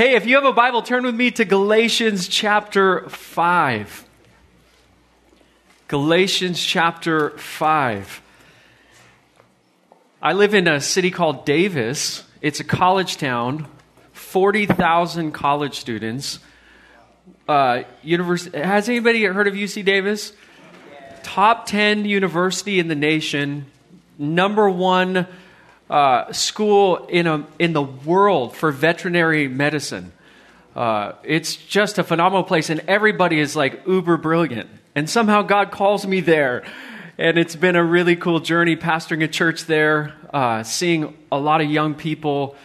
Hey, if you have a Bible, turn with me to Galatians chapter 5. Galatians chapter 5. I live in a city called Davis. It's a college town, 40,000 college students. Uh, university, has anybody heard of UC Davis? Top 10 university in the nation, number one uh, school in, a, in the world for veterinary medicine. Uh, it's just a phenomenal place, and everybody is like uber brilliant. And somehow God calls me there. And it's been a really cool journey pastoring a church there, uh, seeing a lot of young people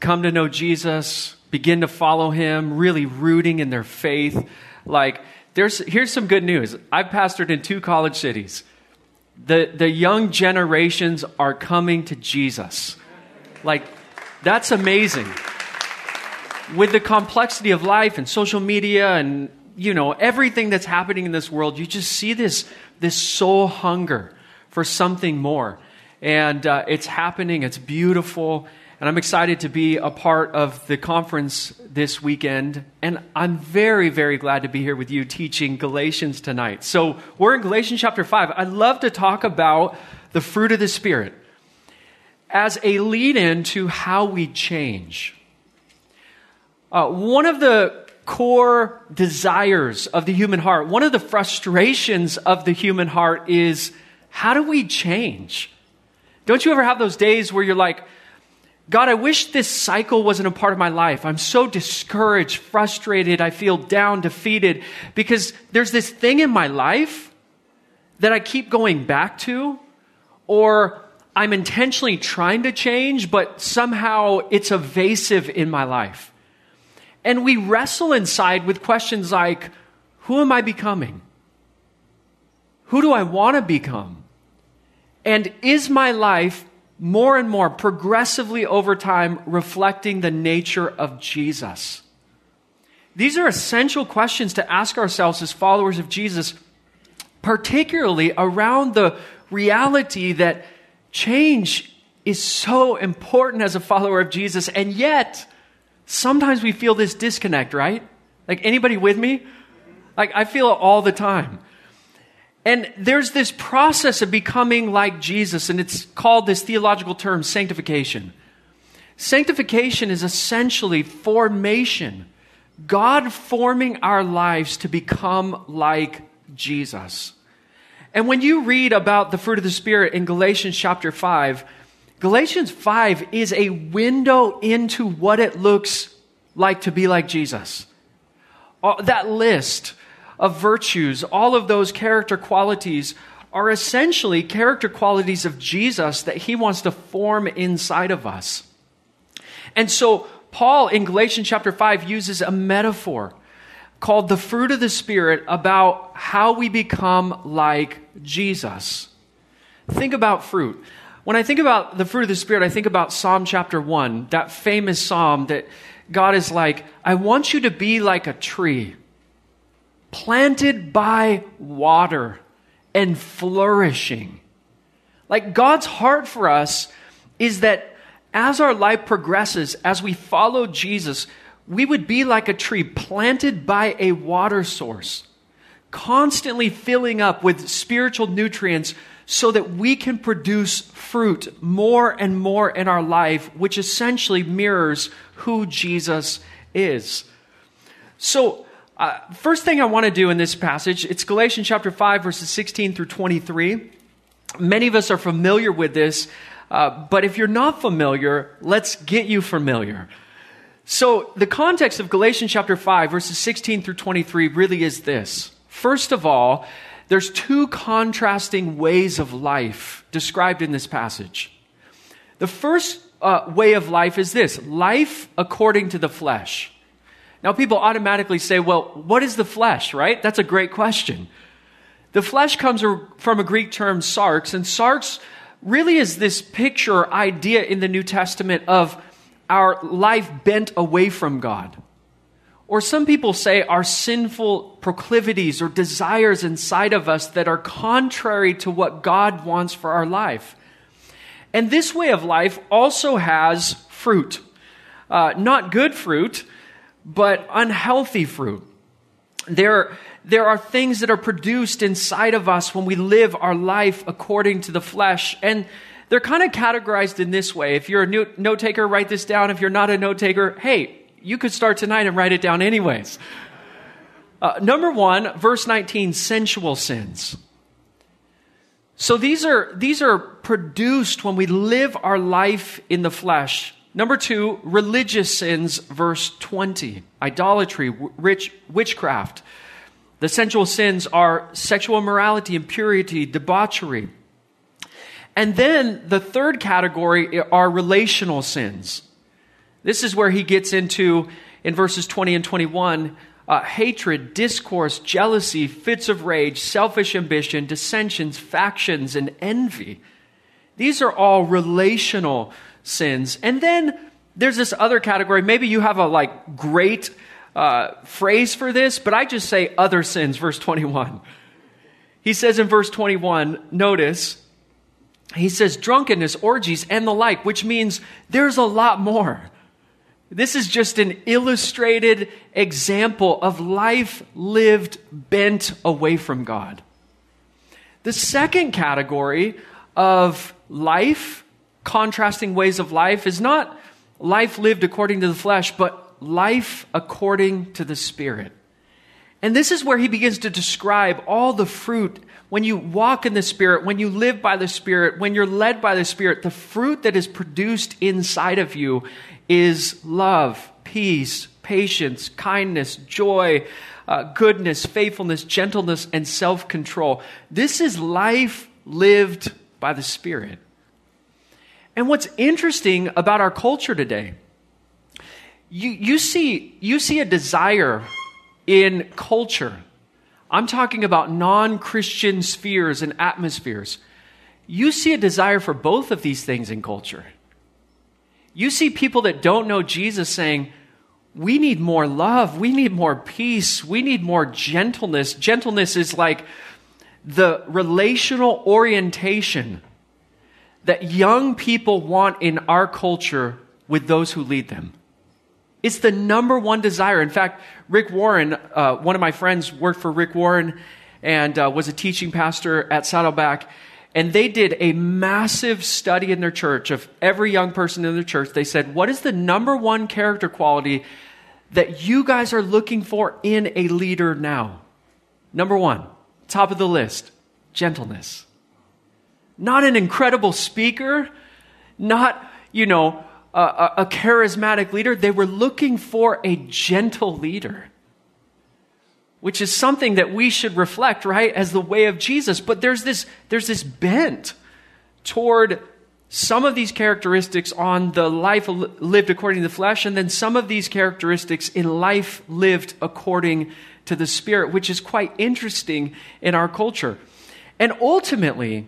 come to know Jesus, begin to follow him, really rooting in their faith. Like, there's, here's some good news. I've pastored in two college cities the, the young generations are coming to Jesus. Like, that's amazing. With the complexity of life and social media and, you know, everything that's happening in this world, you just see this, this soul hunger for something more. And uh, it's happening, it's beautiful. And I'm excited to be a part of the conference this weekend. And I'm very, very glad to be here with you teaching Galatians tonight. So we're in Galatians chapter 5. I'd love to talk about the fruit of the Spirit as a lead in to how we change. Uh, one of the core desires of the human heart, one of the frustrations of the human heart is how do we change? Don't you ever have those days where you're like, God, I wish this cycle wasn't a part of my life. I'm so discouraged, frustrated. I feel down, defeated because there's this thing in my life that I keep going back to, or I'm intentionally trying to change, but somehow it's evasive in my life. And we wrestle inside with questions like Who am I becoming? Who do I want to become? And is my life more and more, progressively over time, reflecting the nature of Jesus? These are essential questions to ask ourselves as followers of Jesus, particularly around the reality that change is so important as a follower of Jesus, and yet sometimes we feel this disconnect, right? Like anybody with me? Like I feel it all the time. And there's this process of becoming like Jesus, and it's called this theological term sanctification. Sanctification is essentially formation, God forming our lives to become like Jesus. And when you read about the fruit of the Spirit in Galatians chapter 5, Galatians 5 is a window into what it looks like to be like Jesus. Uh, that list of virtues, all of those character qualities are essentially character qualities of Jesus that he wants to form inside of us. And so, Paul in Galatians chapter 5 uses a metaphor called the fruit of the Spirit about how we become like Jesus. Think about fruit. When I think about the fruit of the Spirit, I think about Psalm chapter 1, that famous psalm that God is like, I want you to be like a tree planted by water and flourishing. Like God's heart for us is that as our life progresses, as we follow Jesus, we would be like a tree planted by a water source, constantly filling up with spiritual nutrients so that we can produce fruit more and more in our life, which essentially mirrors who Jesus is. So, uh, first thing I want to do in this passage, it's Galatians chapter 5, verses 16 through 23. Many of us are familiar with this, uh, but if you're not familiar, let's get you familiar. So, the context of Galatians chapter 5, verses 16 through 23 really is this. First of all, there's two contrasting ways of life described in this passage. The first uh, way of life is this life according to the flesh. Now, people automatically say, well, what is the flesh, right? That's a great question. The flesh comes from a Greek term, sarx, and sarx really is this picture or idea in the New Testament of our life bent away from God. Or some people say our sinful proclivities or desires inside of us that are contrary to what God wants for our life. And this way of life also has fruit. Uh, not good fruit, but unhealthy fruit. There, there are things that are produced inside of us when we live our life according to the flesh. And they're kind of categorized in this way. If you're a note taker, write this down. If you're not a note taker, hey, you could start tonight and write it down anyways. Uh, number one, verse 19, sensual sins. So these are, these are produced when we live our life in the flesh. Number two, religious sins, verse 20. Idolatry, rich, witchcraft. The sensual sins are sexual immorality, impurity, debauchery. And then the third category are relational sins. This is where he gets into, in verses 20 and 21, uh, hatred, discourse, jealousy, fits of rage, selfish ambition, dissensions, factions, and envy. These are all relational sins. And then there's this other category. Maybe you have a like great uh, phrase for this, but I just say other sins, verse 21. He says in verse 21, notice, he says drunkenness, orgies, and the like, which means there's a lot more. This is just an illustrated example of life lived bent away from God. The second category of life contrasting ways of life is not life lived according to the flesh, but life according to the Spirit. And this is where he begins to describe all the fruit when you walk in the Spirit, when you live by the Spirit, when you're led by the Spirit, the fruit that is produced inside of you is love, peace, patience, kindness, joy, uh, goodness, faithfulness, gentleness, and self control. This is life lived by the Spirit. And what's interesting about our culture today, you, you, see, you see a desire in culture. I'm talking about non Christian spheres and atmospheres. You see a desire for both of these things in culture. You see people that don't know Jesus saying, We need more love. We need more peace. We need more gentleness. Gentleness is like the relational orientation that young people want in our culture with those who lead them. It's the number one desire. In fact, Rick Warren, uh, one of my friends worked for Rick Warren and uh, was a teaching pastor at Saddleback. And they did a massive study in their church of every young person in their church. They said, What is the number one character quality that you guys are looking for in a leader now? Number one, top of the list, gentleness not an incredible speaker, not, you know, a, a, charismatic leader. They were looking for a gentle leader, which is something that we should reflect, right, as the way of Jesus. But there's this, there's this bent toward some of these characteristics on the life lived according to the flesh, and then some of these characteristics in life lived according to the Spirit, which is quite interesting in our culture. And ultimately,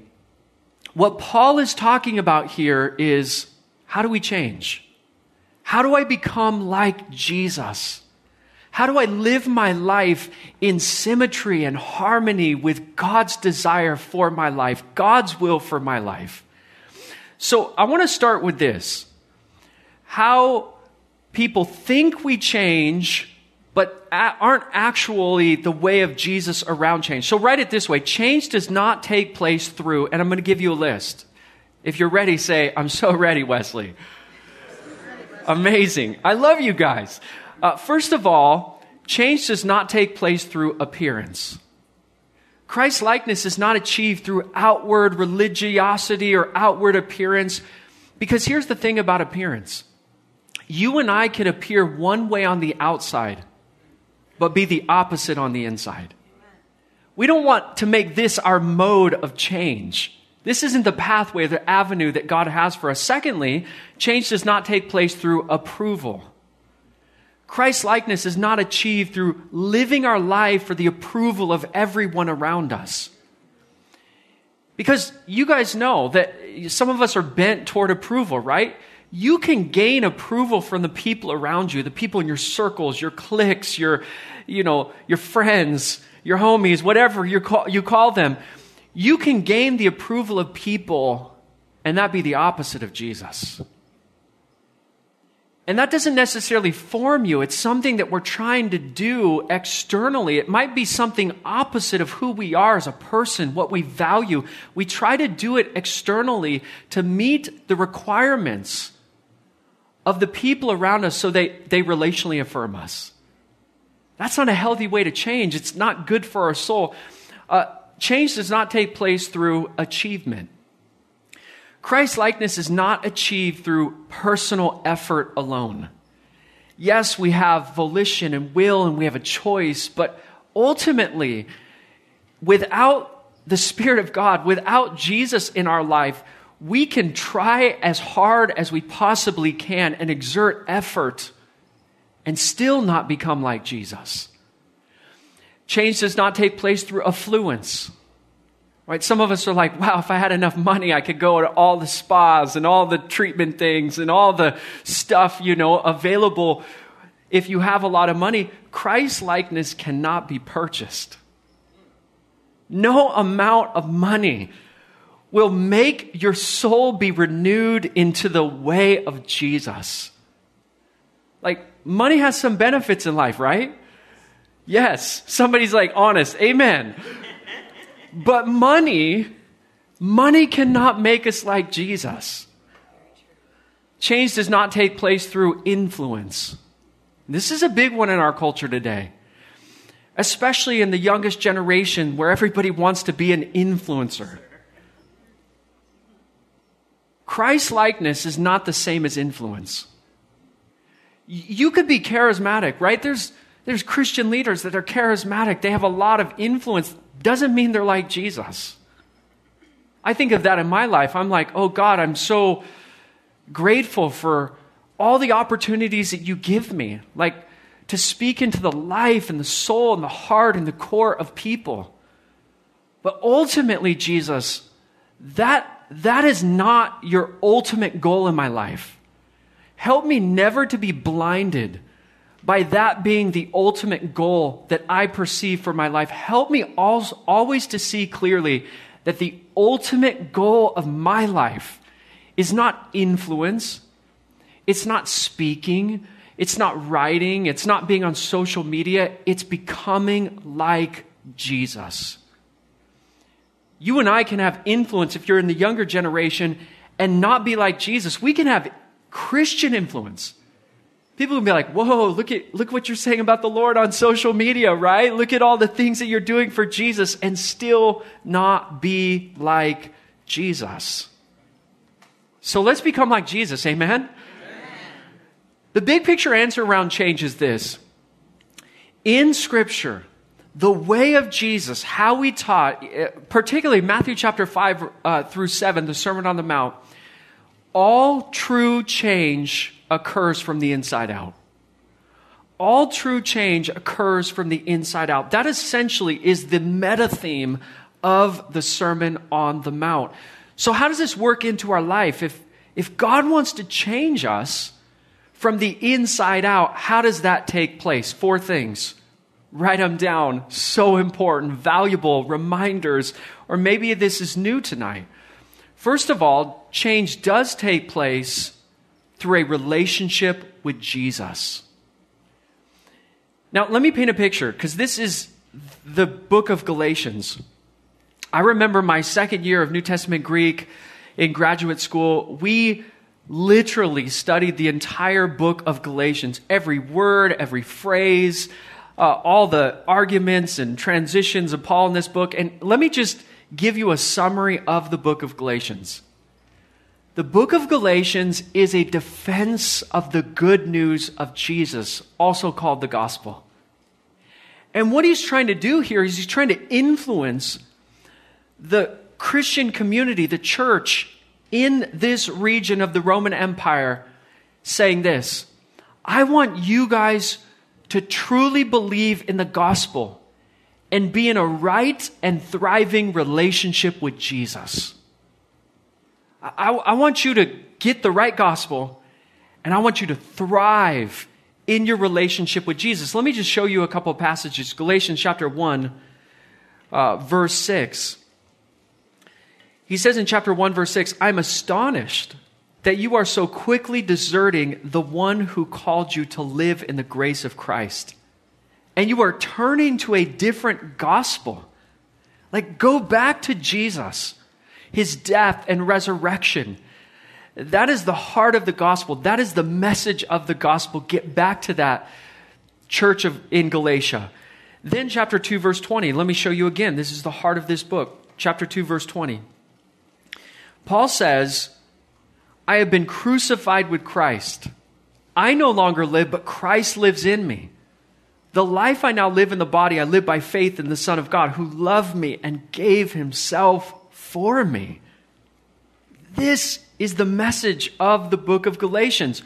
what Paul is talking about here is how do we change? How do I become like Jesus? How do I live my life in symmetry and harmony with God's desire for my life, God's will for my life? So I want to start with this how people think we change but aren't actually the way of Jesus around change. So write it this way change does not take place through, and I'm going to give you a list. If you're ready, say, I'm so ready, Wesley. Amazing. I love you guys. Uh, first of all, change does not take place through appearance. Christ likeness is not achieved through outward religiosity or outward appearance. Because here's the thing about appearance you and I can appear one way on the outside but be the opposite on the inside. We don't want to make this our mode of change. This isn't the pathway, the avenue that God has for us. Secondly, change does not take place through approval. Christ likeness is not achieved through living our life for the approval of everyone around us. Because you guys know that some of us are bent toward approval, right? you can gain approval from the people around you, the people in your circles, your cliques, your, you know, your friends, your homies, whatever you call, you call them. You can gain the approval of people and that be the opposite of Jesus. And that doesn't necessarily form you. It's something that we're trying to do externally. It might be something opposite of who we are as a person, what we value. We try to do it externally to meet the requirements of the people around us so they, they relationally affirm us. That's not a healthy way to change. It's not good for our soul. Uh, change does not take place through achievement. Christ likeness is not achieved through personal effort alone. Yes, we have volition and will and we have a choice, but ultimately, without the Spirit of God, without Jesus in our life, we can try as hard as we possibly can and exert effort and still not become like Jesus. Change does not take place through affluence. Right? Some of us are like, wow, if I had enough money, I could go to all the spas and all the treatment things and all the stuff, you know, available. If you have a lot of money, Christ likeness cannot be purchased. No amount of money will make your soul be renewed into the way of Jesus. Like, money has some benefits in life, right? Yes. Somebody's like, honest. Amen. But money, money cannot make us like Jesus. Change does not take place through influence. This is a big one in our culture today, especially in the youngest generation where everybody wants to be an influencer. Christ likeness is not the same as influence. You could be charismatic, right? There's, there's Christian leaders that are charismatic. They have a lot of influence doesn't mean they're like Jesus. I think of that in my life. I'm like, oh God, I'm so grateful for all the opportunities that you give me, like to speak into the life and the soul and the heart and the core of people. But ultimately, Jesus, that, that is not your ultimate goal in my life. Help me never to be blinded by that being the ultimate goal that I perceive for my life, help me always to see clearly that the ultimate goal of my life is not influence, it's not speaking, it's not writing, it's not being on social media, it's becoming like Jesus. You and I can have influence if you're in the younger generation and not be like Jesus. We can have Christian influence People will be like, whoa, look at, look what you're saying about the Lord on social media, right? Look at all the things that you're doing for Jesus and still not be like Jesus. So let's become like Jesus, amen? amen? The big picture answer around change is this. In Scripture, the way of Jesus, how we taught, eh, particularly Matthew chapter 5 uh, through 7, the Sermon on the Mount, all true change occurs from the inside out. All true change occurs from the inside out. That essentially is the meta theme of the Sermon on the Mount. So, how does this work into our life? If, if God wants to change us from the inside out, how does that take place? Four things. Write them down. So important, valuable reminders. Or maybe this is new tonight. First of all, change does take place through a relationship with Jesus. Now, let me paint a picture because this is the book of Galatians. I remember my second year of New Testament Greek in graduate school. We literally studied the entire book of Galatians, every word, every phrase, uh, all the arguments and transitions of Paul in this book. And let me just give you a summary of the book of Galatians. The book of Galatians is a defense of the good news of Jesus, also called the gospel. And what he's trying to do here is he's trying to influence the Christian community, the church in this region of the Roman Empire, saying this I want you guys to truly believe in the gospel and be in a right and thriving relationship with Jesus. I, I want you to get the right gospel and I want you to thrive in your relationship with Jesus. Let me just show you a couple passages. Galatians chapter 1, uh, verse 6. He says in chapter 1, verse 6, I'm astonished that you are so quickly deserting the one who called you to live in the grace of Christ. And you are turning to a different gospel. Like, go back to Jesus, his death and resurrection. That is the heart of the gospel. That is the message of the gospel. Get back to that church of, in Galatia. Then, chapter 2, verse 20. Let me show you again. This is the heart of this book. Chapter 2, verse 20. Paul says, I have been crucified with Christ. I no longer live, but Christ lives in me. The life I now live in the body, I live by faith in the Son of God who loved me and gave himself for me. This is the message of the book of Galatians.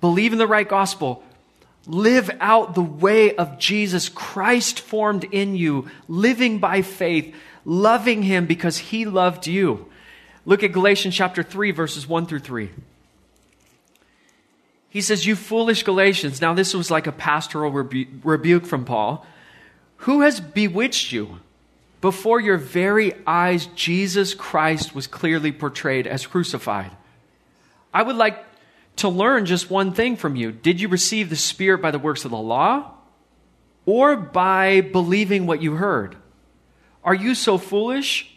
Believe in the right gospel. Live out the way of Jesus Christ formed in you, living by faith, loving him because he loved you. Look at Galatians chapter 3, verses 1 through 3. He says, You foolish Galatians. Now, this was like a pastoral rebu- rebuke from Paul. Who has bewitched you? Before your very eyes, Jesus Christ was clearly portrayed as crucified. I would like to learn just one thing from you. Did you receive the Spirit by the works of the law or by believing what you heard? Are you so foolish?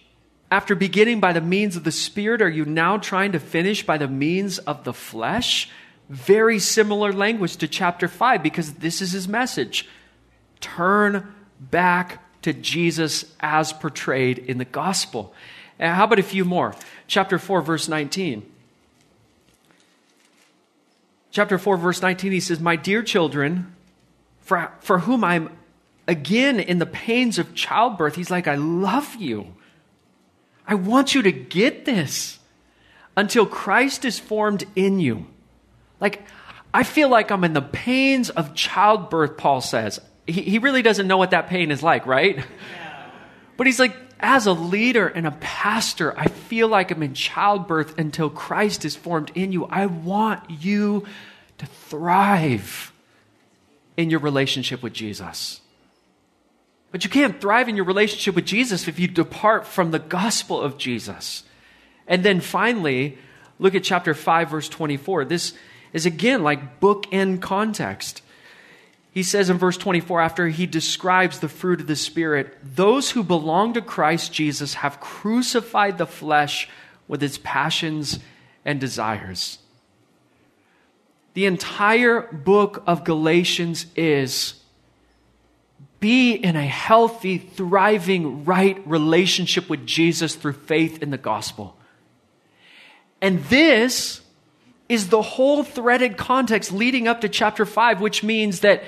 After beginning by the means of the Spirit, are you now trying to finish by the means of the flesh? Very similar language to chapter 5 because this is his message. Turn back to Jesus as portrayed in the gospel. And how about a few more? Chapter 4, verse 19. Chapter 4, verse 19, he says, My dear children, for, for whom I'm again in the pains of childbirth, he's like, I love you. I want you to get this until Christ is formed in you. Like, I feel like I'm in the pains of childbirth, Paul says. He, he really doesn't know what that pain is like, right? But he's like, as a leader and a pastor, I feel like I'm in childbirth until Christ is formed in you. I want you to thrive in your relationship with Jesus. But you can't thrive in your relationship with Jesus if you depart from the gospel of Jesus. And then finally, look at chapter 5, verse 24. This is again like bookend context. He says in verse 24, after he describes the fruit of the Spirit, those who belong to Christ Jesus have crucified the flesh with its passions and desires. The entire book of Galatians is be in a healthy, thriving, right relationship with Jesus through faith in the gospel. And this is the whole threaded context leading up to chapter 5, which means that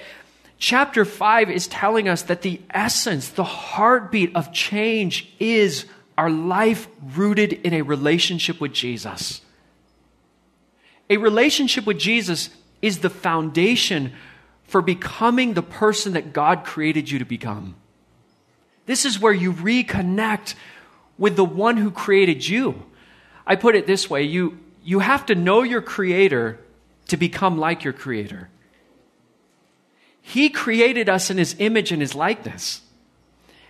chapter 5 is telling us that the essence, the heartbeat of change is our life rooted in a relationship with Jesus. A relationship with Jesus is the foundation for becoming the person that God created you to become. This is where you reconnect with the one who created you. I put it this way you, you have to know your creator to become like your creator. He created us in his image and his likeness.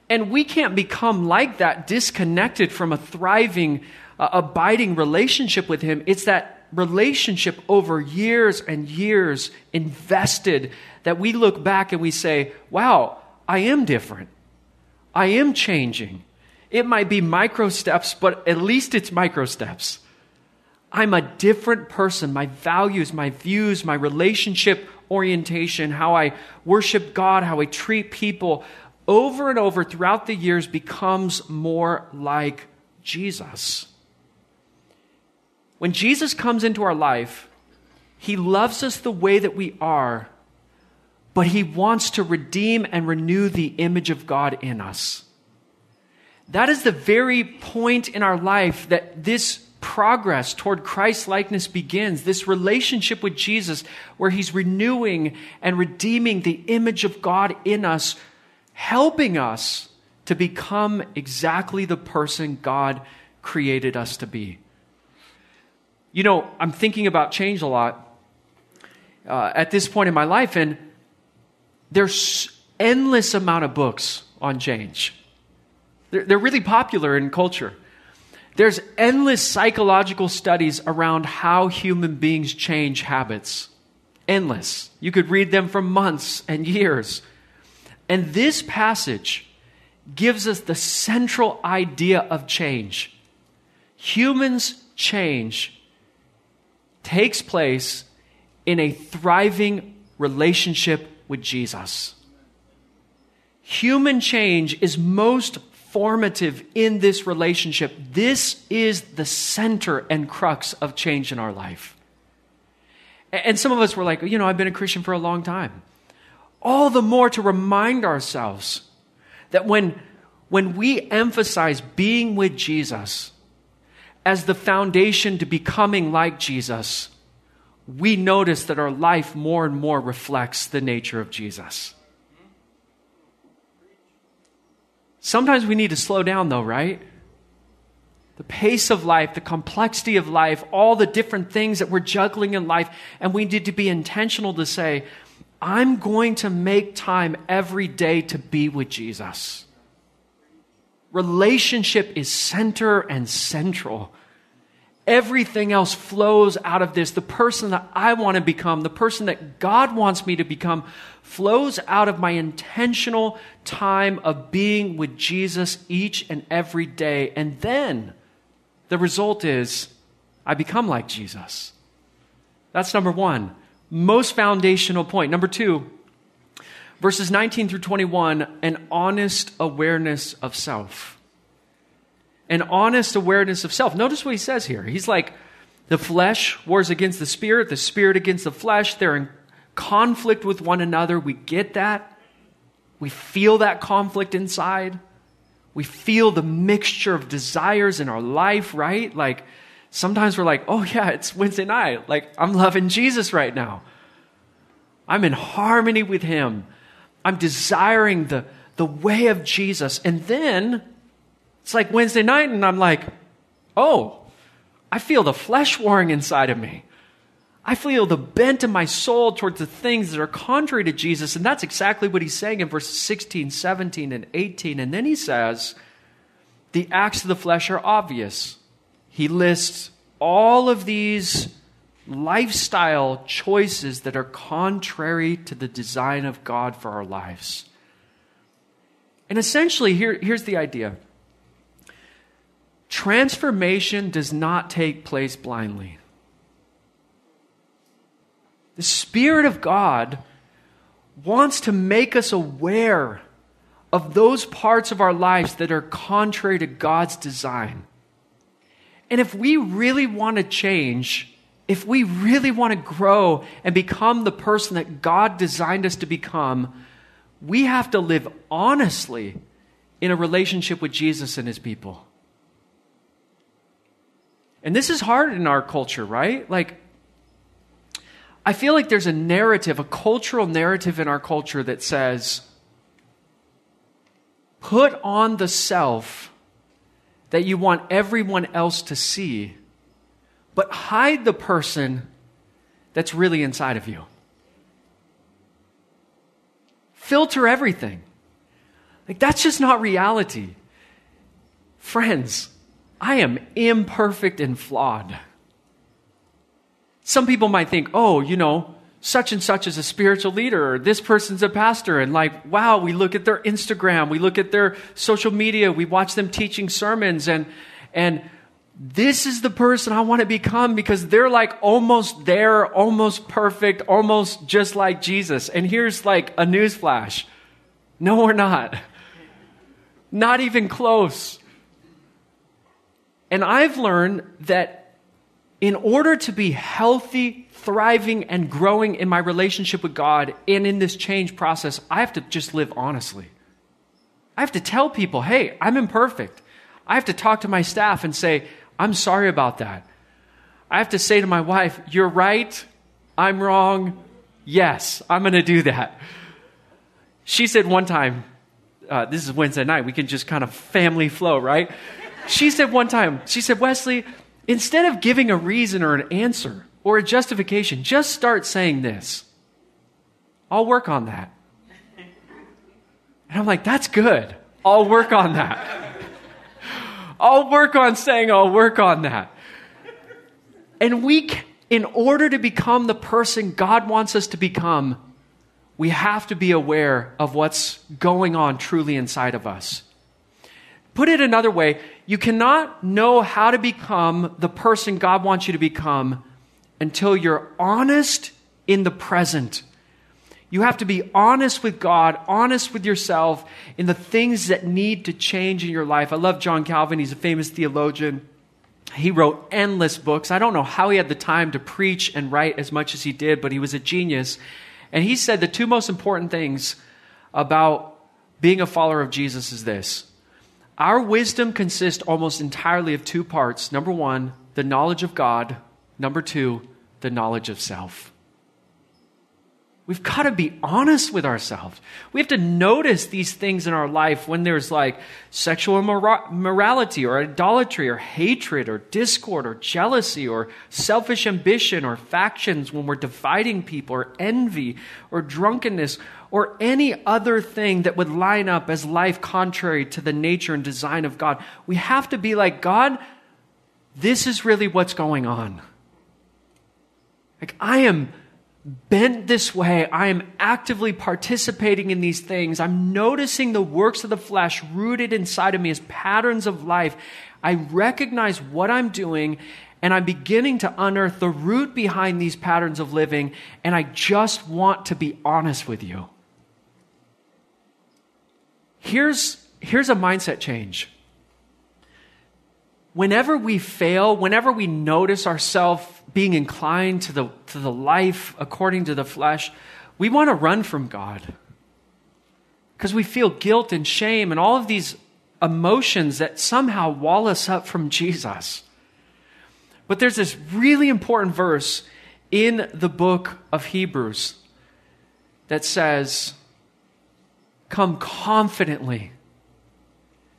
And we can't become like that disconnected from a thriving, uh, abiding relationship with him. It's that relationship over years and years invested that we look back and we say, wow, I am different. I am changing. It might be micro steps, but at least it's micro steps. I'm a different person. My values, my views, my relationship orientation, how I worship God, how I treat people, over and over throughout the years becomes more like Jesus. When Jesus comes into our life, he loves us the way that we are, but he wants to redeem and renew the image of God in us. That is the very point in our life that this progress toward Christ likeness begins, this relationship with Jesus, where He's renewing and redeeming the image of God in us, helping us to become exactly the person God created us to be. You know, I'm thinking about change a lot uh, at this point in my life, and there's endless amount of books on change. They're, they're really popular in culture. There's endless psychological studies around how human beings change habits. Endless. You could read them for months and years. And this passage gives us the central idea of change. Humans change takes place in a thriving relationship with Jesus. Human change is most formative in this relationship. This is the center and crux of change in our life. And some of us were like, you know, I've been a Christian for a long time. All the more to remind ourselves that when, when we emphasize being with Jesus as the foundation to becoming like Jesus, we notice that our life more and more reflects the nature of Jesus. Sometimes we need to slow down, though, right? The pace of life, the complexity of life, all the different things that we're juggling in life, and we need to be intentional to say, I'm going to make time every day to be with Jesus. Relationship is center and central. Everything else flows out of this. The person that I want to become, the person that God wants me to become, flows out of my intentional time of being with Jesus each and every day. And then the result is I become like Jesus. That's number one. Most foundational point. Number two, verses 19 through 21, an honest awareness of self an honest awareness of self. Notice what he says here. He's like, the flesh wars against the spirit, the spirit against the flesh. They're in conflict with one another. We get that. We feel that conflict inside. We feel the mixture of desires in our life, right? Like sometimes we're like, oh yeah, it's Wednesday night. Like I'm loving Jesus right now. I'm in harmony with him. I'm desiring the, the way of Jesus. And then it's like Wednesday night, and I'm like, oh, I feel the flesh warring inside of me. I feel the bent in my soul towards the things that are contrary to Jesus. And that's exactly what he's saying in verses 16, 17, and 18. And then he says, the acts of the flesh are obvious. He lists all of these lifestyle choices that are contrary to the design of God for our lives. And essentially, here, here's the idea Transformation does not take place blindly. The Spirit of God wants to make us aware of those parts of our lives that are contrary to God's design. And if we really want to change, if we really want to grow and become the person that God designed us to become, we have to live honestly in a relationship with Jesus and his people. And this is hard in our culture, right? Like, I feel like there's a narrative, a cultural narrative in our culture that says, put on the self that you want everyone else to see, but hide the person that's really inside of you. Filter everything. Like, that's just not reality. Friends, I am imperfect and flawed. Some people might think, oh, you know, such and such is a spiritual leader, or this person's a pastor, and like, wow, we look at their Instagram, we look at their social media, we watch them teaching sermons, and and this is the person I want to become because they're like almost there, almost perfect, almost just like Jesus. And here's like a news flash. No, we're not. Not even close. And I've learned that in order to be healthy, thriving, and growing in my relationship with God and in this change process, I have to just live honestly. I have to tell people, hey, I'm imperfect. I have to talk to my staff and say, I'm sorry about that. I have to say to my wife, you're right, I'm wrong. Yes, I'm going to do that. She said one time, uh, this is Wednesday night, we can just kind of family flow, right? She said one time, she said, Wesley, instead of giving a reason or an answer or a justification, just start saying this. I'll work on that. And I'm like, that's good. I'll work on that. I'll work on saying I'll work on that. And we, in order to become the person God wants us to become, we have to be aware of what's going on truly inside of us. Put it another way, you cannot know how to become the person God wants you to become until you're honest in the present. You have to be honest with God, honest with yourself in the things that need to change in your life. I love John Calvin, he's a famous theologian. He wrote endless books. I don't know how he had the time to preach and write as much as he did, but he was a genius. And he said the two most important things about being a follower of Jesus is this our wisdom consists almost entirely of two parts. Number one, the knowledge of God. Number two, the knowledge of self. We've got to be honest with ourselves. We have to notice these things in our life when there's like sexual immorality or idolatry or hatred or discord or jealousy or selfish ambition or factions when we're dividing people or envy or drunkenness or any other thing that would line up as life contrary to the nature and design of God. We have to be like, God, this is really what's going on. Like, I am bent this way. I am actively participating in these things. I'm noticing the works of the flesh rooted inside of me as patterns of life. I recognize what I'm doing and I'm beginning to unearth the root behind these patterns of living. And I just want to be honest with you. Here's, here's a mindset change. Whenever we fail, whenever we notice ourselves being inclined to the, to the life according to the flesh, we want to run from God. Because we feel guilt and shame and all of these emotions that somehow wall us up from Jesus. But there's this really important verse in the book of Hebrews that says, Come confidently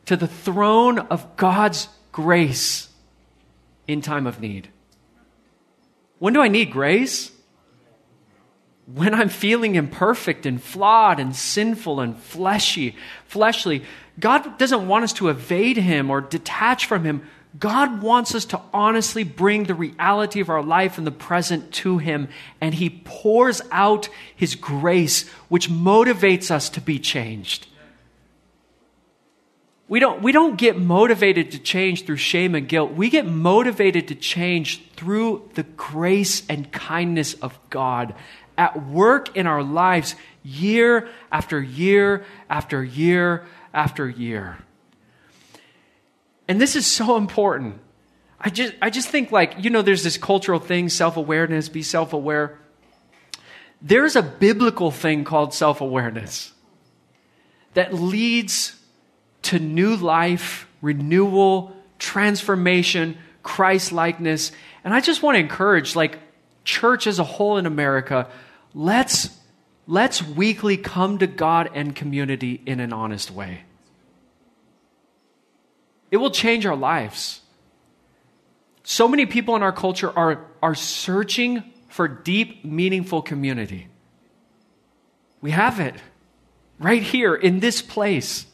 to the throne of God's grace in time of need. When do I need grace? When I'm feeling imperfect and flawed and sinful and fleshy, fleshly. God doesn't want us to evade him or detach from him. God wants us to honestly bring the reality of our life in the present to Him, and He pours out His grace, which motivates us to be changed. We don't, we don't get motivated to change through shame and guilt. We get motivated to change through the grace and kindness of God at work in our lives year after year after year after year. And this is so important. I just, I just think, like, you know, there's this cultural thing self awareness, be self aware. There's a biblical thing called self awareness that leads to new life, renewal, transformation, Christ likeness. And I just want to encourage, like, church as a whole in America, let's, let's weekly come to God and community in an honest way. It will change our lives. So many people in our culture are, are searching for deep, meaningful community. We have it right here in this place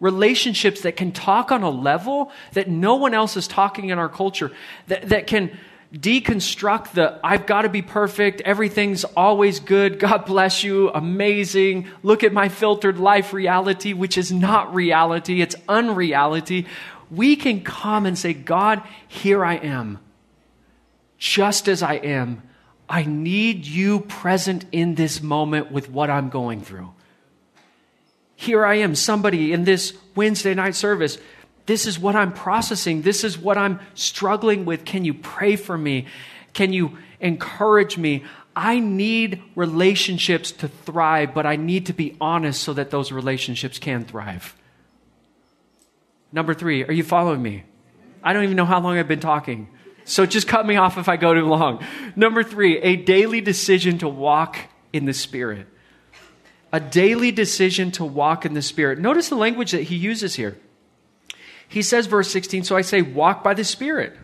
relationships that can talk on a level that no one else is talking in our culture, that, that can deconstruct the I've got to be perfect, everything's always good, God bless you, amazing, look at my filtered life reality, which is not reality, it's unreality. We can come and say, God, here I am, just as I am. I need you present in this moment with what I'm going through. Here I am, somebody in this Wednesday night service. This is what I'm processing. This is what I'm struggling with. Can you pray for me? Can you encourage me? I need relationships to thrive, but I need to be honest so that those relationships can thrive. Number three, are you following me? I don't even know how long I've been talking. So just cut me off if I go too long. Number three, a daily decision to walk in the Spirit a daily decision to walk in the Spirit. Notice the language that he uses here. He says, verse 16, so I say, walk by the Spirit,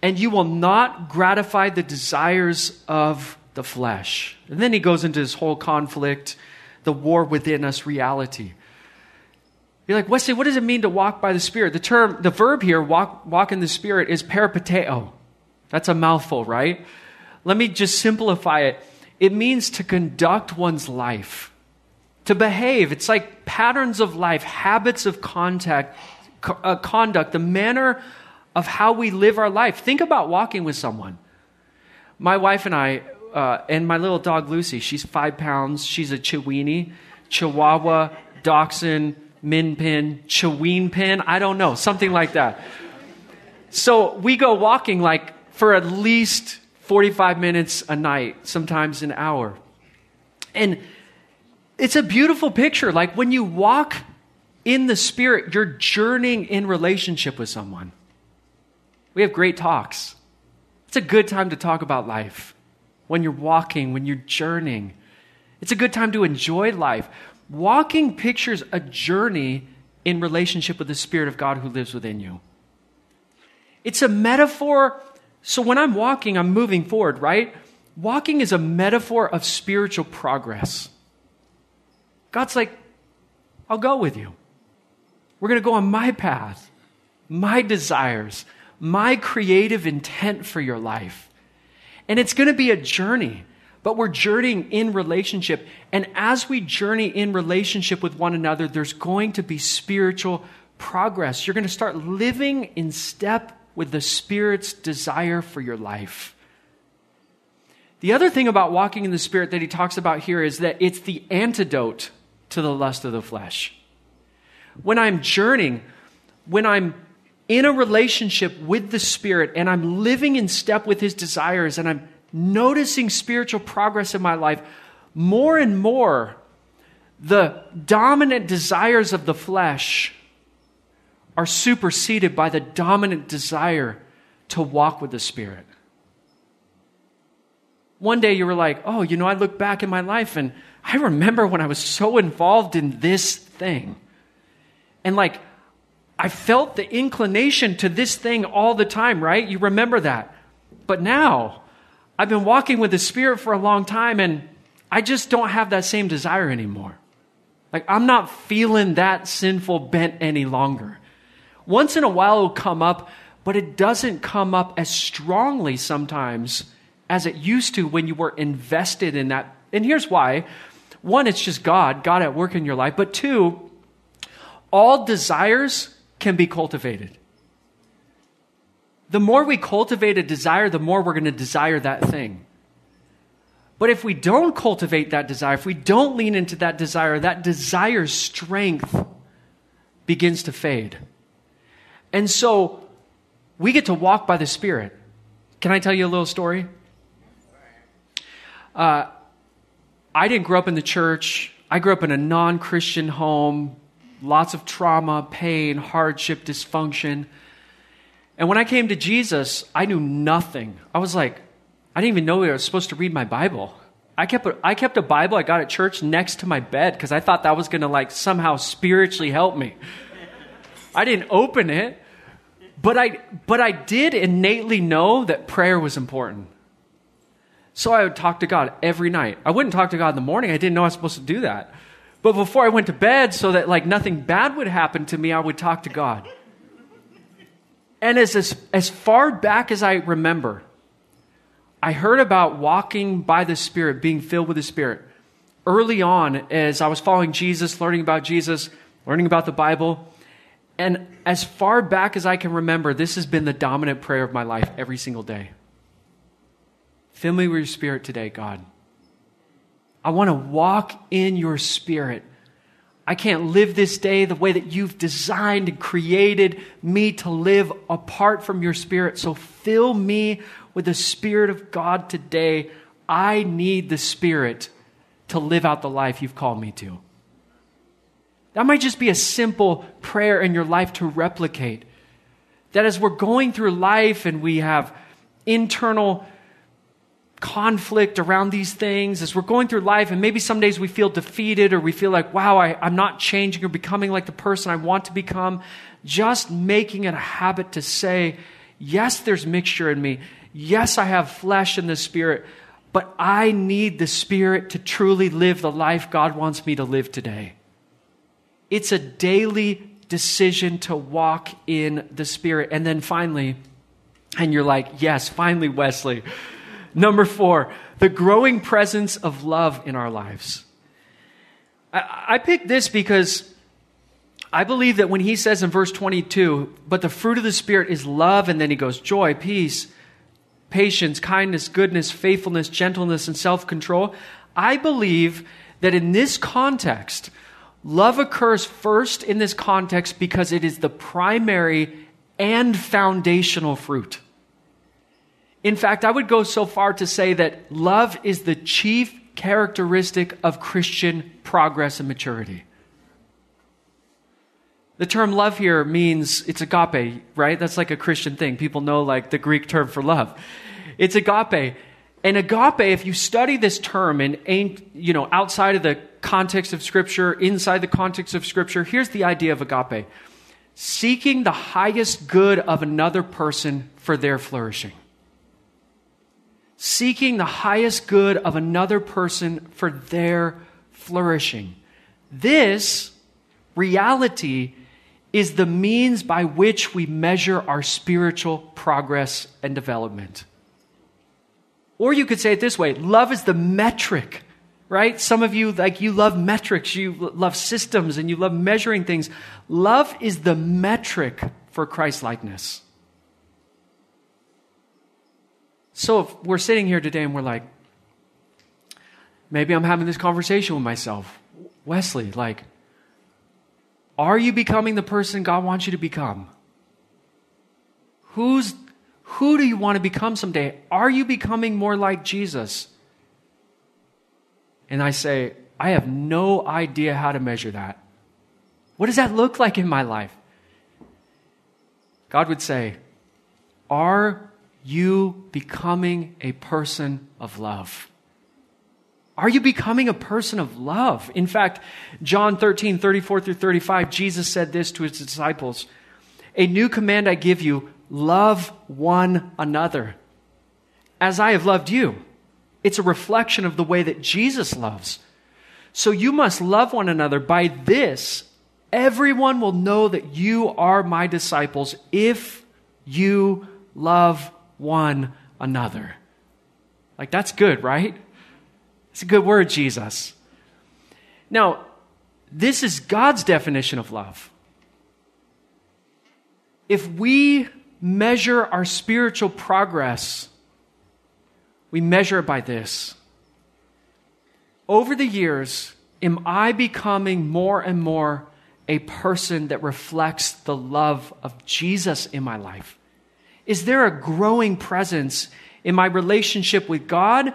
and you will not gratify the desires of the flesh. And then he goes into this whole conflict, the war within us reality. You're like, Wesley, what does it mean to walk by the Spirit? The term, the verb here, walk, walk in the Spirit, is peripateo. That's a mouthful, right? Let me just simplify it. It means to conduct one's life, to behave. It's like patterns of life, habits of contact, uh, conduct, the manner of how we live our life. Think about walking with someone. My wife and I, uh, and my little dog Lucy, she's five pounds. She's a Chiweenie, Chihuahua, Dachshund, Min Pin, Pin, I don't know, something like that. So we go walking like for at least 45 minutes a night, sometimes an hour. And it's a beautiful picture. Like when you walk in the Spirit, you're journeying in relationship with someone. We have great talks. It's a good time to talk about life. When you're walking, when you're journeying, it's a good time to enjoy life. Walking pictures a journey in relationship with the Spirit of God who lives within you. It's a metaphor. So when I'm walking, I'm moving forward, right? Walking is a metaphor of spiritual progress. God's like, I'll go with you. We're going to go on my path, my desires, my creative intent for your life. And it's going to be a journey but we're journeying in relationship. And as we journey in relationship with one another, there's going to be spiritual progress. You're going to start living in step with the Spirit's desire for your life. The other thing about walking in the Spirit that he talks about here is that it's the antidote to the lust of the flesh. When I'm journeying, when I'm in a relationship with the Spirit and I'm living in step with His desires and I'm noticing spiritual progress in my life, more and more, the dominant desires of the flesh are superseded by the dominant desire to walk with the Spirit. One day you were like, oh, you know, I look back in my life and I remember when I was so involved in this thing. And like, I felt the inclination to this thing all the time, right? You remember that. But now, I've been walking with the Spirit for a long time and I just don't have that same desire anymore. Like, I'm not feeling that sinful bent any longer. Once in a while it'll come up, but it doesn't come up as strongly sometimes as it used to when you were invested in that. And here's why one, it's just God, God at work in your life. But two, all desires can be cultivated the more we cultivate a desire, the more we're going to desire that thing. But if we don't cultivate that desire, if we don't lean into that desire, that desire's strength begins to fade. And so we get to walk by the Spirit. Can I tell you a little story? Uh, I didn't grow up in the church. I grew up in a non Christian home, lots of trauma, pain, hardship, dysfunction. And when I came to Jesus, I knew nothing. I was like, I didn't even know I was supposed to read my Bible. I kept a, I kept a Bible I got at church next to my bed because I thought that was going to like somehow spiritually help me. I didn't open it, but I but I did innately know that prayer was important. So I would talk to God every night. I wouldn't talk to God in the morning. I didn't know I was supposed to do that. But before I went to bed so that like nothing bad would happen to me, I would talk to God. And as, as, as far back as I remember, I heard about walking by the Spirit, being filled with the Spirit. Early on, as I was following Jesus, learning about Jesus, learning about the Bible, and as far back as I can remember, this has been the dominant prayer of my life every single day. Fill me with your Spirit today, God. I want to walk in your Spirit. I can't live this day the way that you've designed and created me to live apart from your spirit. So fill me with the spirit of God today. I need the spirit to live out the life you've called me to. That might just be a simple prayer in your life to replicate. That as we're going through life and we have internal conflict around these things as we're going through life, and maybe some days we feel defeated or we feel like, wow, I, I'm not changing or becoming like the person I want to become, just making it a habit to say, yes, there's mixture in me. Yes, I have flesh and the spirit, but I need the spirit to truly live the life God wants me to live today. It's a daily decision to walk in the Spirit. And then finally, and you're like, yes, finally, Wesley. Number four, the growing presence of love in our lives. I, I picked this because I believe that when he says in verse 22, but the fruit of the Spirit is love, and then he goes, joy, peace, patience, kindness, goodness, faithfulness, gentleness, and self control. I believe that in this context, love occurs first in this context because it is the primary and foundational fruit. In fact, I would go so far to say that love is the chief characteristic of Christian progress and maturity. The term love here means it's agape, right? That's like a Christian thing. People know like the Greek term for love. It's agape. And agape, if you study this term and you know, outside of the context of Scripture, inside the context of Scripture, here's the idea of agape seeking the highest good of another person for their flourishing. Seeking the highest good of another person for their flourishing. This reality is the means by which we measure our spiritual progress and development. Or you could say it this way love is the metric, right? Some of you, like, you love metrics, you love systems, and you love measuring things. Love is the metric for Christ likeness. So if we're sitting here today and we're like, maybe I'm having this conversation with myself. Wesley, like, are you becoming the person God wants you to become? Who's who do you want to become someday? Are you becoming more like Jesus? And I say, I have no idea how to measure that. What does that look like in my life? God would say, Are you becoming a person of love? Are you becoming a person of love? In fact, John 13, 34 through 35, Jesus said this to his disciples A new command I give you love one another as I have loved you. It's a reflection of the way that Jesus loves. So you must love one another. By this, everyone will know that you are my disciples if you love one another. Like, that's good, right? It's a good word, Jesus. Now, this is God's definition of love. If we measure our spiritual progress, we measure it by this. Over the years, am I becoming more and more a person that reflects the love of Jesus in my life? Is there a growing presence in my relationship with God,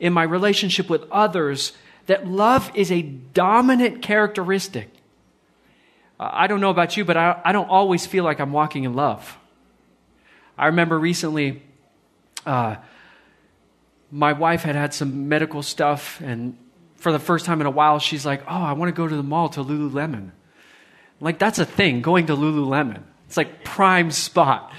in my relationship with others, that love is a dominant characteristic? I don't know about you, but I, I don't always feel like I'm walking in love. I remember recently, uh, my wife had had some medical stuff, and for the first time in a while, she's like, Oh, I want to go to the mall to Lululemon. Like, that's a thing, going to Lululemon. It's like prime spot.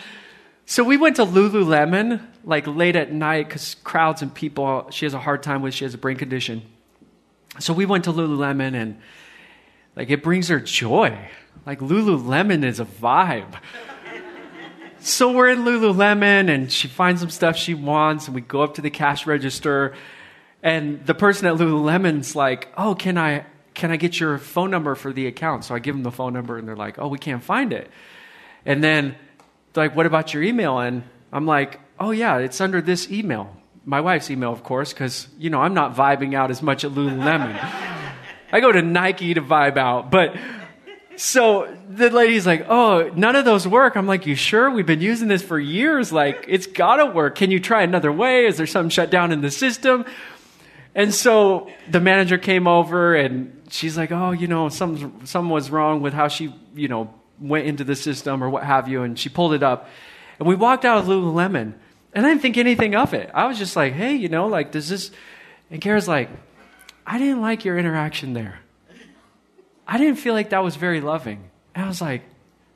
So we went to Lululemon like late at night because crowds and people she has a hard time with. She has a brain condition. So we went to Lululemon and like it brings her joy. Like Lululemon is a vibe. So we're in Lululemon and she finds some stuff she wants and we go up to the cash register and the person at Lululemon's like, "Oh, can I can I get your phone number for the account?" So I give them the phone number and they're like, "Oh, we can't find it." And then like, "What about your email?" And I'm like, "Oh yeah, it's under this email." My wife's email, of course, cuz you know, I'm not vibing out as much at Lululemon. I go to Nike to vibe out, but so the lady's like, "Oh, none of those work." I'm like, "You sure? We've been using this for years. Like, it's gotta work. Can you try another way? Is there something shut down in the system?" And so the manager came over and she's like, "Oh, you know, some something was wrong with how she, you know, went into the system or what have you." And she pulled it up, and we walked out of Lululemon, and I didn't think anything of it. I was just like, "Hey, you know, like, does this?" And Kara's like, "I didn't like your interaction there." I didn't feel like that was very loving. And I was like,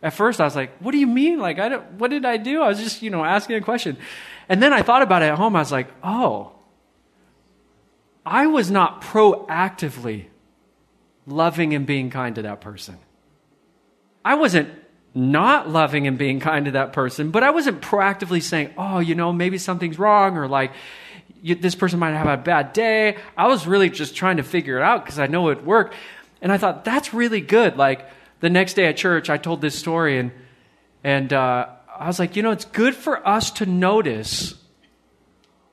at first I was like, what do you mean? Like, I don't, what did I do? I was just, you know, asking a question. And then I thought about it at home. I was like, oh, I was not proactively loving and being kind to that person. I wasn't not loving and being kind to that person, but I wasn't proactively saying, oh, you know, maybe something's wrong or like, you, this person might have a bad day. I was really just trying to figure it out because I know it worked. And I thought, that's really good. Like the next day at church, I told this story and, and uh, I was like, you know, it's good for us to notice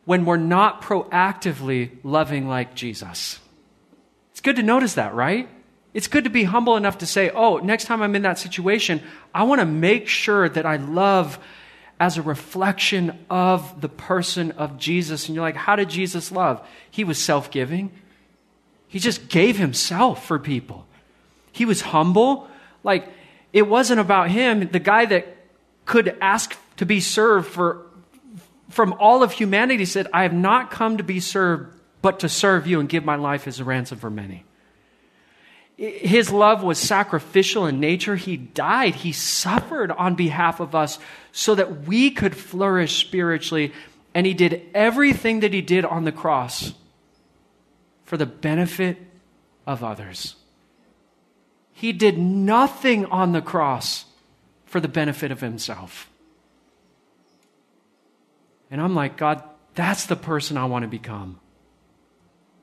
when we're not proactively loving like Jesus. It's good to notice that, right? It's good to be humble enough to say, oh, next time I'm in that situation, I want to make sure that I love as a reflection of the person of Jesus. And you're like, how did Jesus love? He was self giving, he just gave himself for people. He was humble. Like, it wasn't about him. The guy that could ask to be served for, from all of humanity said, I have not come to be served, but to serve you and give my life as a ransom for many. His love was sacrificial in nature. He died. He suffered on behalf of us so that we could flourish spiritually. And he did everything that he did on the cross for the benefit of others. He did nothing on the cross for the benefit of himself. And I'm like, God, that's the person I want to become.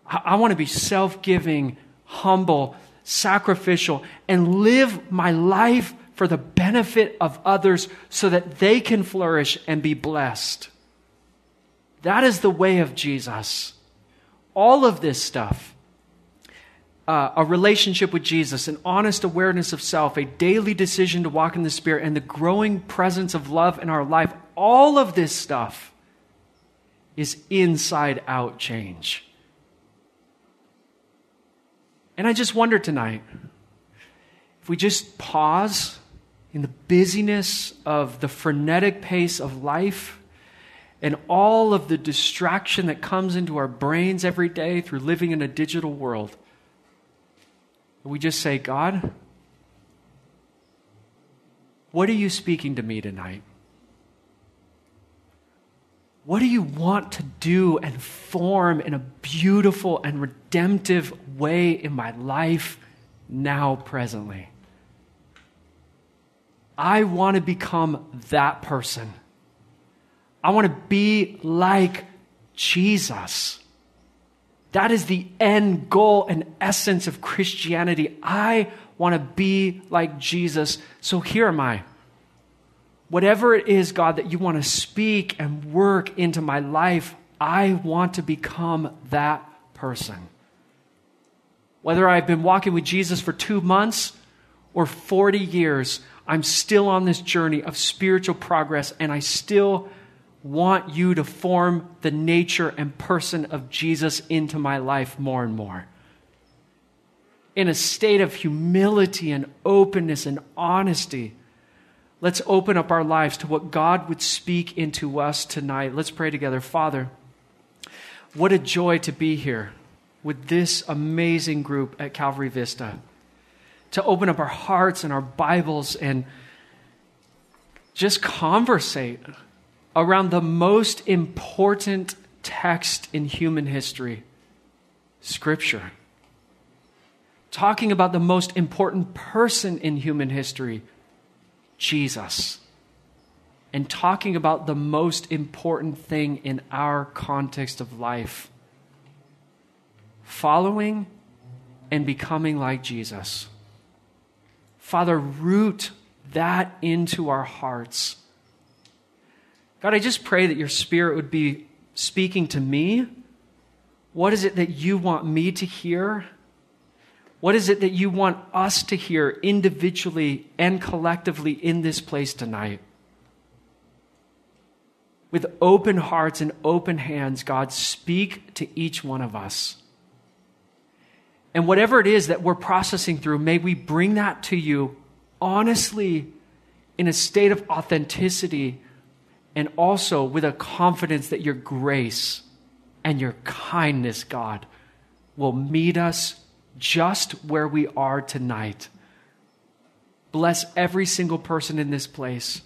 I, I want to be self giving, humble, sacrificial, and live my life for the benefit of others so that they can flourish and be blessed. That is the way of Jesus. All of this stuff uh, a relationship with Jesus, an honest awareness of self, a daily decision to walk in the Spirit, and the growing presence of love in our life all of this stuff is inside out change. And I just wonder tonight if we just pause in the busyness of the frenetic pace of life and all of the distraction that comes into our brains every day through living in a digital world, we just say, God, what are you speaking to me tonight? What do you want to do and form in a beautiful and redemptive way in my life now, presently? I want to become that person. I want to be like Jesus. That is the end goal and essence of Christianity. I want to be like Jesus. So here am I whatever it is, God, that you want to speak and work into my life, I want to become that person. Whether I've been walking with Jesus for two months or 40 years, I'm still on this journey of spiritual progress, and I still want you to form the nature and person of Jesus into my life more and more. In a state of humility and openness and honesty Let's open up our lives to what God would speak into us tonight. Let's pray together. Father, what a joy to be here with this amazing group at Calvary Vista. To open up our hearts and our Bibles and just conversate around the most important text in human history Scripture. Talking about the most important person in human history Jesus and talking about the most important thing in our context of life following and becoming like Jesus. Father, root that into our hearts. God, I just pray that your spirit would be speaking to me. What is it that you want me to hear? What is it that you want us to hear individually and collectively in this place tonight? With open hearts and open hands, God, speak to each one of us. And whatever it is that we're processing through, may we bring that to you honestly in a state of authenticity and also with a confidence that your grace and your kindness, God, will meet us just where we are tonight. Bless every single person in this place.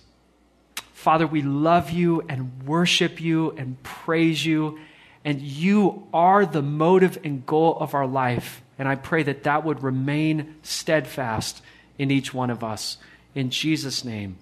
Father, we love you and worship you and praise you, and you are the motive and goal of our life. And I pray that that would remain steadfast in each one of us. In Jesus' name,